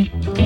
Mm-hmm.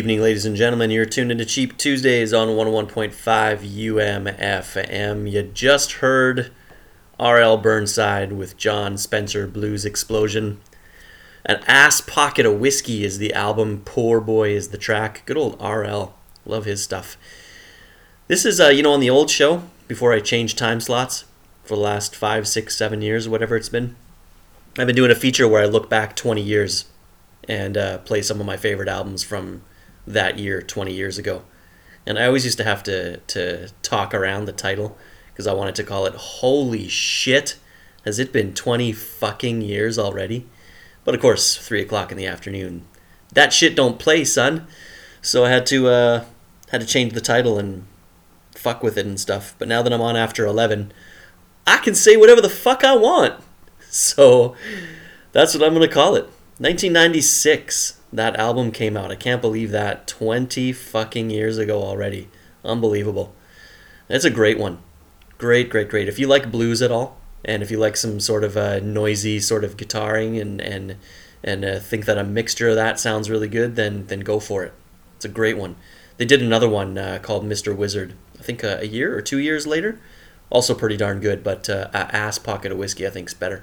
Evening, ladies and gentlemen. You're tuned into Cheap Tuesdays on 101.5 UMFM. You just heard R.L. Burnside with Jon Spencer Blues Explosion. An Ass Pocket of Whiskey is the album. Poor Boy is the track. Good old R.L. Love his stuff. This is, uh, you know, on the old show, before I changed time slots for the last five, six, seven years, whatever it's been. I've been doing a feature where I look back 20 years and uh, play some of my favorite albums from that year 20 years ago. And i always used to have to, to talk around the title because i wanted to call it holy shit has it been 20 fucking years already? But of course 3 o'clock in the afternoon that shit don't play son. So i had to uh, had to change the title and fuck with it and stuff. But now that i'm on after 11 i can say whatever the fuck i want. So that's what i'm gonna call it. 1996 that album came out i can't believe that 20 fucking years ago already. Unbelievable. It's a great one. Great great great. If you like blues at all and if you like some sort of uh, noisy sort of guitaring and and and uh, think that a mixture of that sounds really good then then go for it. It's a great one. They did another one uh, called mr wizard i think uh, a year or two years later. Also pretty darn good but uh, ass pocket of whiskey i think is better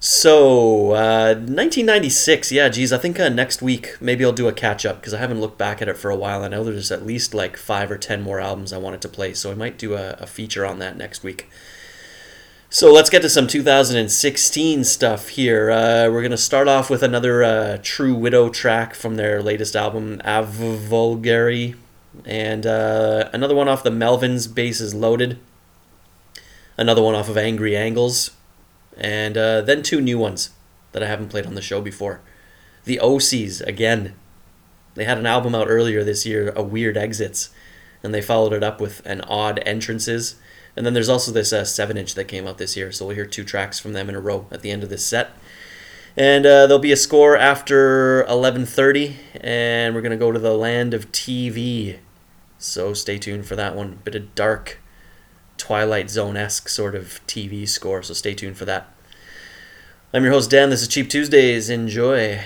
So, uh, 1996, yeah, geez, I think uh, next week maybe I'll do a catch up because I haven't looked back at it for a while. I know there's at least like five or ten more albums I wanted to play, so I might do a, a feature on that next week. So let's get to some 2016 stuff here. Uh, we're going to start off with another uh, True Widow track from their latest album, Avvolgere, and uh, another one off the Melvins, Basses Loaded, another one off of Angry Angles, and uh, then two new ones that I haven't played on the show before. The OCs, again. They had an album out earlier this year, A Weird Exits, and they followed it up with an Odd Entrances. And then there's also this uh, 7 inch that came out this year, so we'll hear two tracks from them in a row at the end of this set. And uh, there'll be a score after 11:30, and we're gonna go to the land of TV. So stay tuned for that one. Bit of dark, Twilight Zone esque sort of TV score. So stay tuned for that. I'm your host Dan. This is Cheap Tuesdays. Enjoy.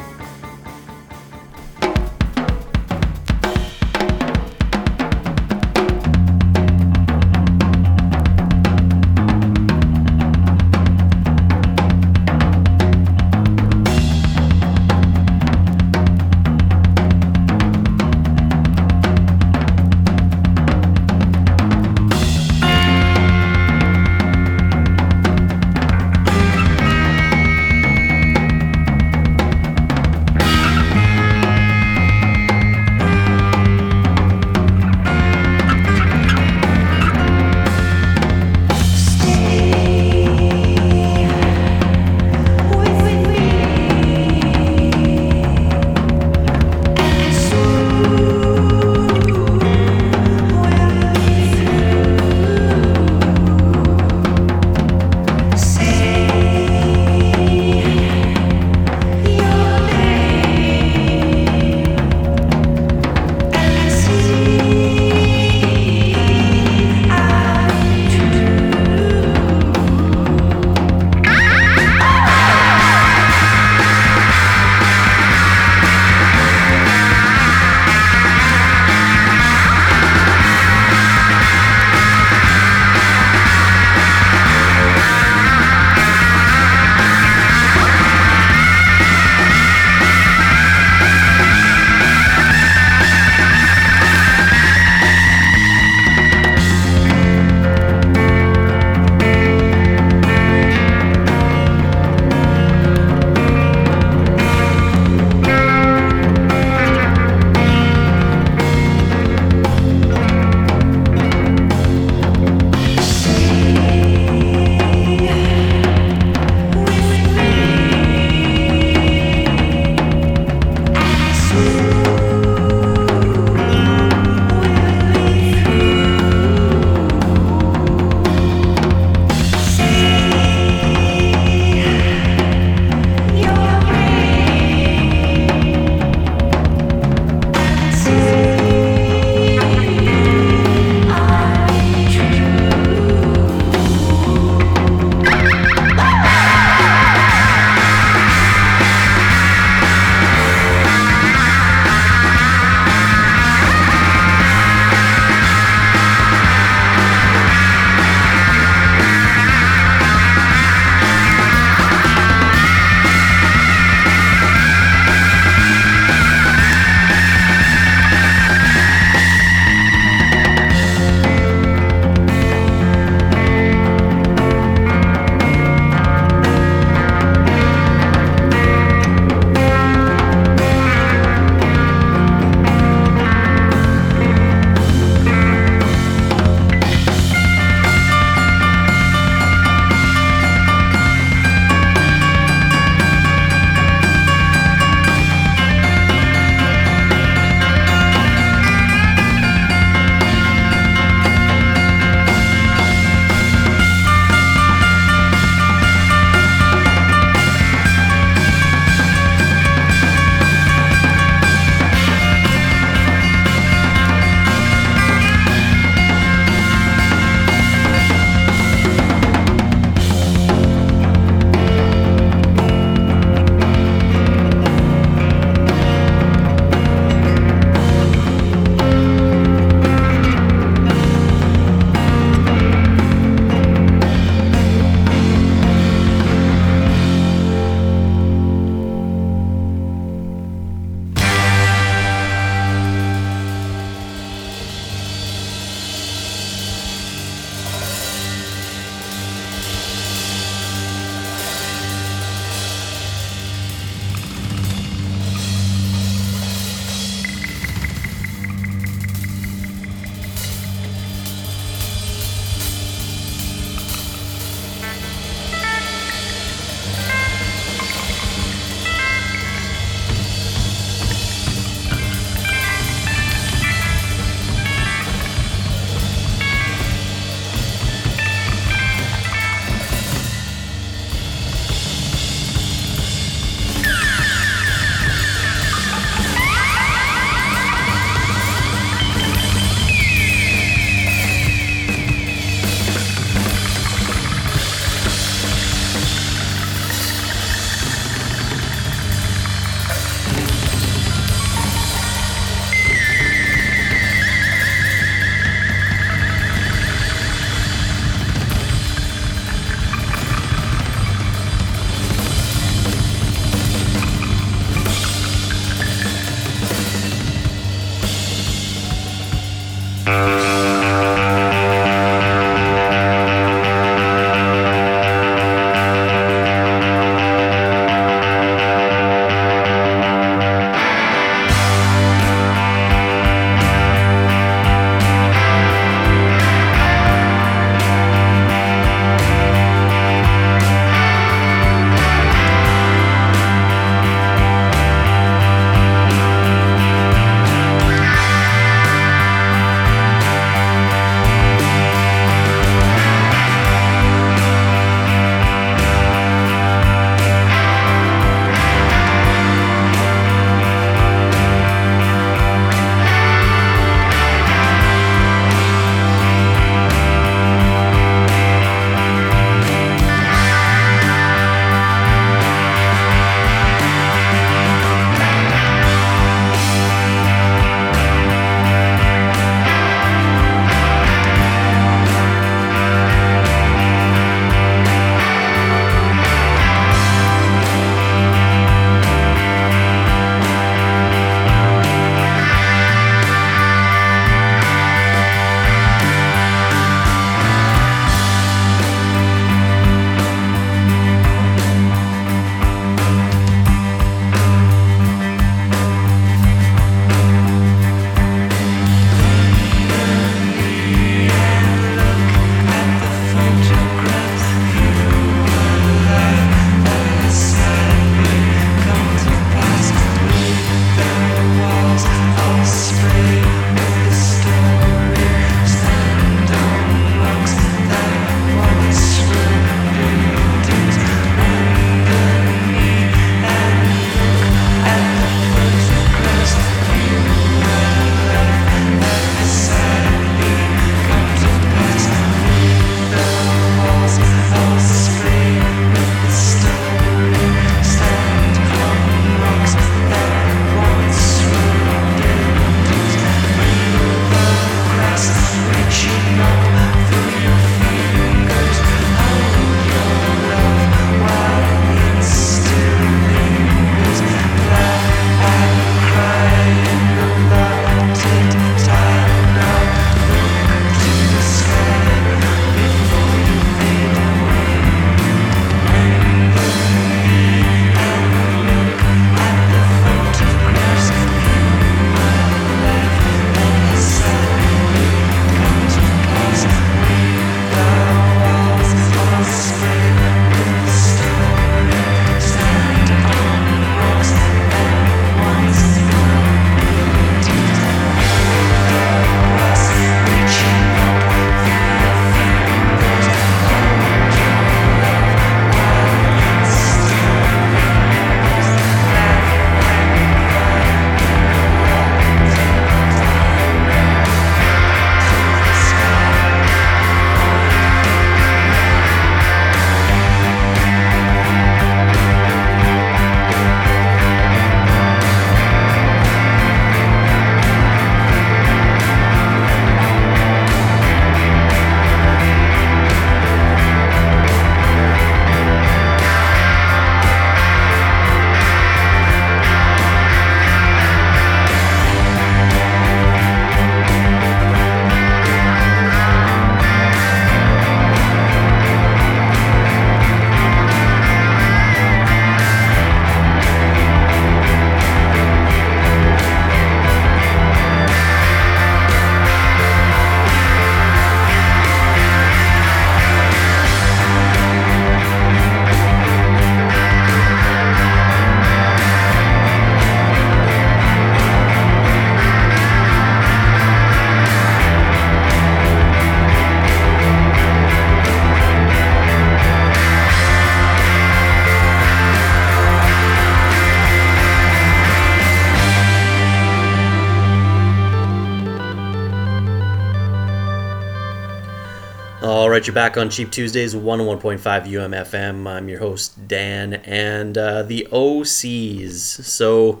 Right, you're back on Cheap Tuesdays, 101.5 UMFM. I'm your host, Dan, and uh, the OCs. So,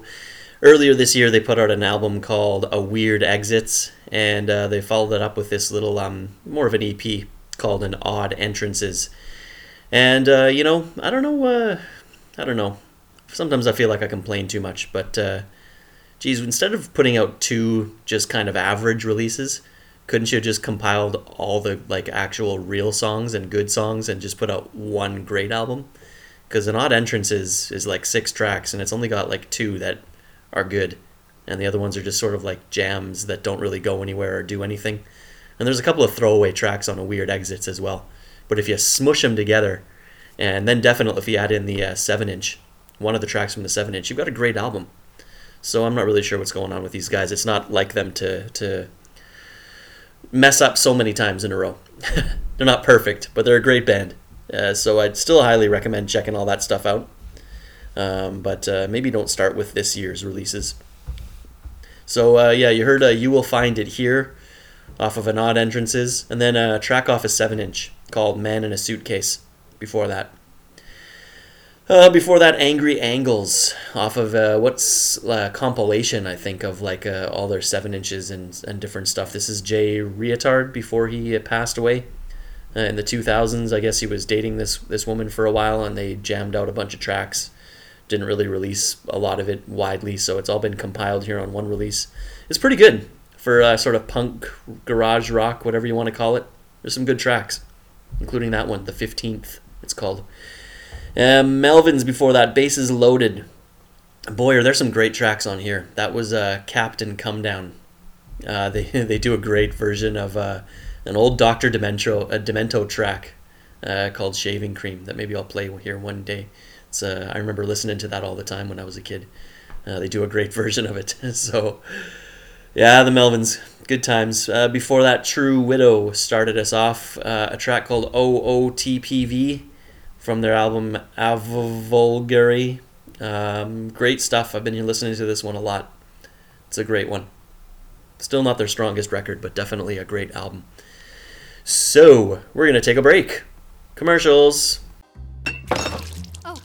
earlier this year, they put out an album called A Weird Exits, and uh, they followed it up with this little, um, more of an EP called An Odd Entrances. And, uh, you know, I don't know, uh, I don't know. Sometimes I feel like I complain too much, but, uh, geez, instead of putting out two just kind of average releases, couldn't you have just compiled all the like actual real songs and good songs and just put out one great album? Because an odd entrance is is like six tracks and it's only got like two that are good and the other ones are just sort of like jams that don't really go anywhere or do anything. And there's a couple of throwaway tracks on a weird exits as well but if you smush them together and then definitely if you add in the uh, seven inch one of the tracks from the seven inch you've got a great album. So i'm not really sure what's going on with these guys. It's not like them to to mess up so many times in a row. they're not perfect, but they're a great band. Uh, so I'd still highly recommend checking all that stuff out. Um, but uh, maybe don't start with this year's releases. So uh, yeah, you heard uh, "You Will Find It Here" off of an odd entrances, and then a track off a seven inch called "Man in a Suitcase." Before that, uh, before that, Angry Angles off of uh, what's a compilation, I think, of like uh, all their seven inches and, and different stuff. This is Jay Reatard before he passed away uh, in the 2000s. I guess he was dating this this woman for a while, and they jammed out a bunch of tracks. Didn't really release a lot of it widely, so it's all been compiled here on one release. It's pretty good for uh, sort of punk, garage rock, whatever you want to call it. There's some good tracks, including that one, the 15th. It's called. Um, Melvins before that, basses loaded. Boy, are there some great tracks on here. That was uh, Captain Come Down. Uh, they they do a great version of uh, an old Doctor Demento a Demento track uh, called Shaving Cream that maybe I'll play here one day. It's uh, I remember listening to that all the time when I was a kid. Uh, they do a great version of it. so yeah, the Melvins, good times. Before that, True Widow started us off. A track called OOTPV from their album Avvolgere. Um, great stuff. I've been listening to this one a lot. It's a great one. Still not their strongest record, but definitely a great album. So, we're going to take a break. Commercials. Oh.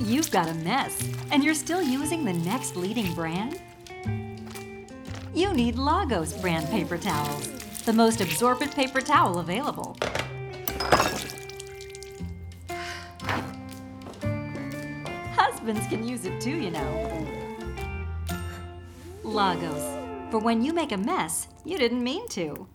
You've got a mess, and you're still using the next leading brand? You need Lagos brand paper towels, the most absorbent paper towel available. Husbands can use it too, you know. Lagos, for when you make a mess, you didn't mean to.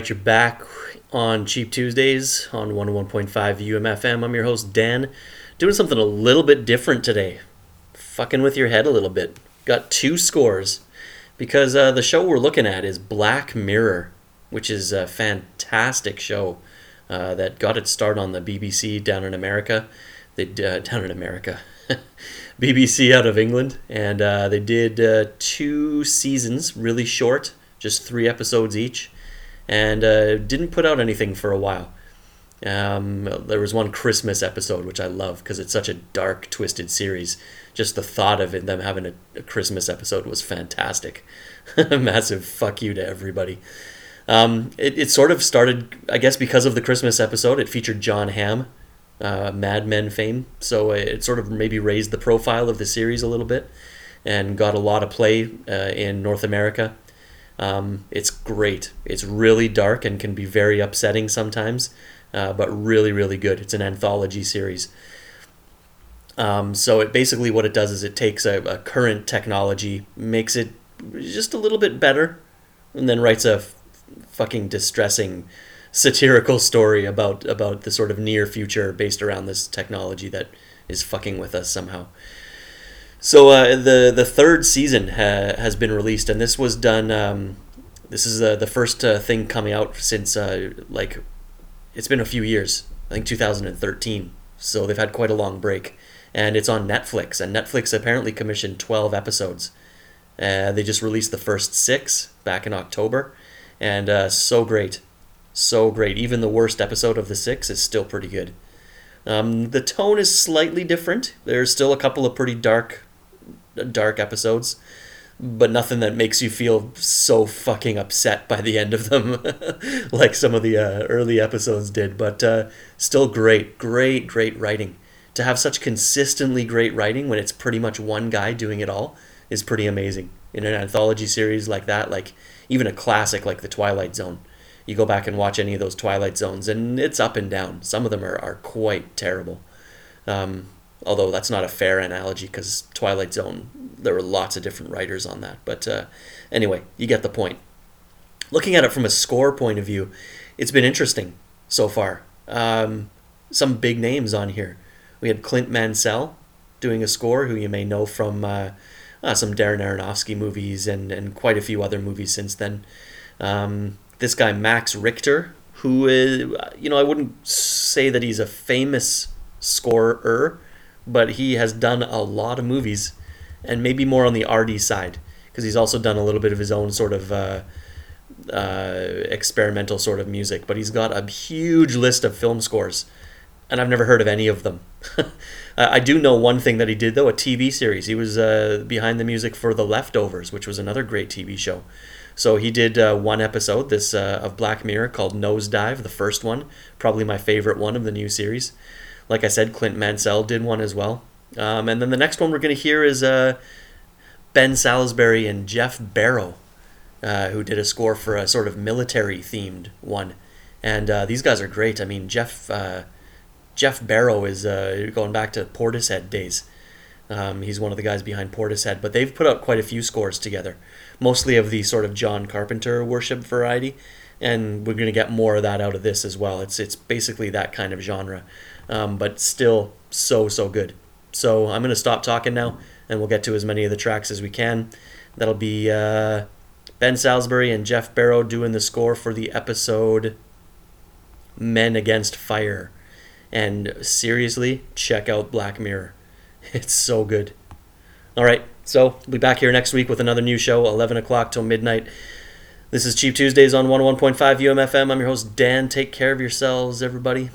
Right, you're back on Cheap Tuesdays on 101.5 UMFM. I'm your host, Dan, doing something a little bit different today. Fucking with your head a little bit. Got two scores because uh, the show we're looking at is Black Mirror, which is a fantastic show uh, that got its start on the BBC down in America. They uh, down in America, BBC out of England, and uh, they did uh, two seasons, really short, just three episodes each and uh, didn't put out anything for a while. Um, there was one Christmas episode which I love because it's such a dark, twisted series. Just the thought of it, them having a, a Christmas episode was fantastic. Massive fuck you to everybody. Um, it, it sort of started, I guess, because of the Christmas episode. It featured Jon Hamm, uh, Mad Men fame, so it sort of maybe raised the profile of the series a little bit and got a lot of play uh, in North America. Um, it's great. It's really dark and can be very upsetting sometimes, uh, but really, really good. It's an anthology series. Um, so it basically what it does is it takes a, a, current technology, makes it just a little bit better, and then writes a f- fucking distressing satirical story about about the sort of near future based around this technology that is fucking with us somehow. So uh, the the third season ha- has been released, and this was done. Um, this is uh, the first uh, thing coming out since uh, like it's been a few years. I think 2013. So they've had quite a long break, and it's on Netflix. And Netflix apparently commissioned 12 episodes. Uh, they just released the first six back in October, and uh, so great, so great. Even the worst episode of the six is still pretty good. Um, the tone is slightly different. There's still a couple of pretty dark dark episodes, but nothing that makes you feel so fucking upset by the end of them, like some of the uh, early episodes did. But uh, still great, great, great writing. To have such consistently great writing when it's pretty much one guy doing it all is pretty amazing. In an anthology series like that, like even a classic like The Twilight Zone, you go back and watch any of those Twilight Zones, and it's up and down. Some of them are, are quite terrible. Um, although that's not a fair analogy because Twilight Zone, there were lots of different writers on that. But uh, anyway, you get the point. Looking at it from a score point of view, it's been interesting so far. Um, some big names on here. We had Clint Mansell doing a score, who you may know from uh, uh, some Darren Aronofsky movies and, and quite a few other movies since then. Um, this guy, Max Richter, who is, you know, I wouldn't say that he's a famous scorer, but he has done a lot of movies, and maybe more on the arty side because he's also done a little bit of his own sort of uh, uh, experimental sort of music. But he's got a huge list of film scores, and I've never heard of any of them. I do know one thing that he did though, a TV series. He was uh, behind the music for The Leftovers, which was another great TV show. So he did uh, one episode this uh, of Black Mirror called Nosedive, the first one, probably my favorite one of the new series. Like I said, Clint Mansell did one as well. Um, and then the next one we're going to hear is uh, Ben Salisbury and Geoff Barrow, uh, who did a score for a sort of military themed one. And uh, these guys are great. I mean, Geoff uh, Geoff Barrow is uh, going back to Portishead days. Um, he's one of the guys behind Portishead, but they've put out quite a few scores together, mostly of the sort of John Carpenter worship variety, and we're going to get more of that out of this as well. It's it's basically that kind of genre um, but still so so good. So I'm gonna stop talking now, and we'll get to as many of the tracks as we can. That'll be uh, Ben Salisbury and Geoff Barrow doing the score for the episode Men Against Fire. And seriously, check out Black Mirror. It's so good. All right, so we'll be back here next week with another new show, 11 o'clock till midnight. This is Cheap Tuesdays on 101.5 UMFM. I'm your host, Dan. Take care of yourselves, everybody.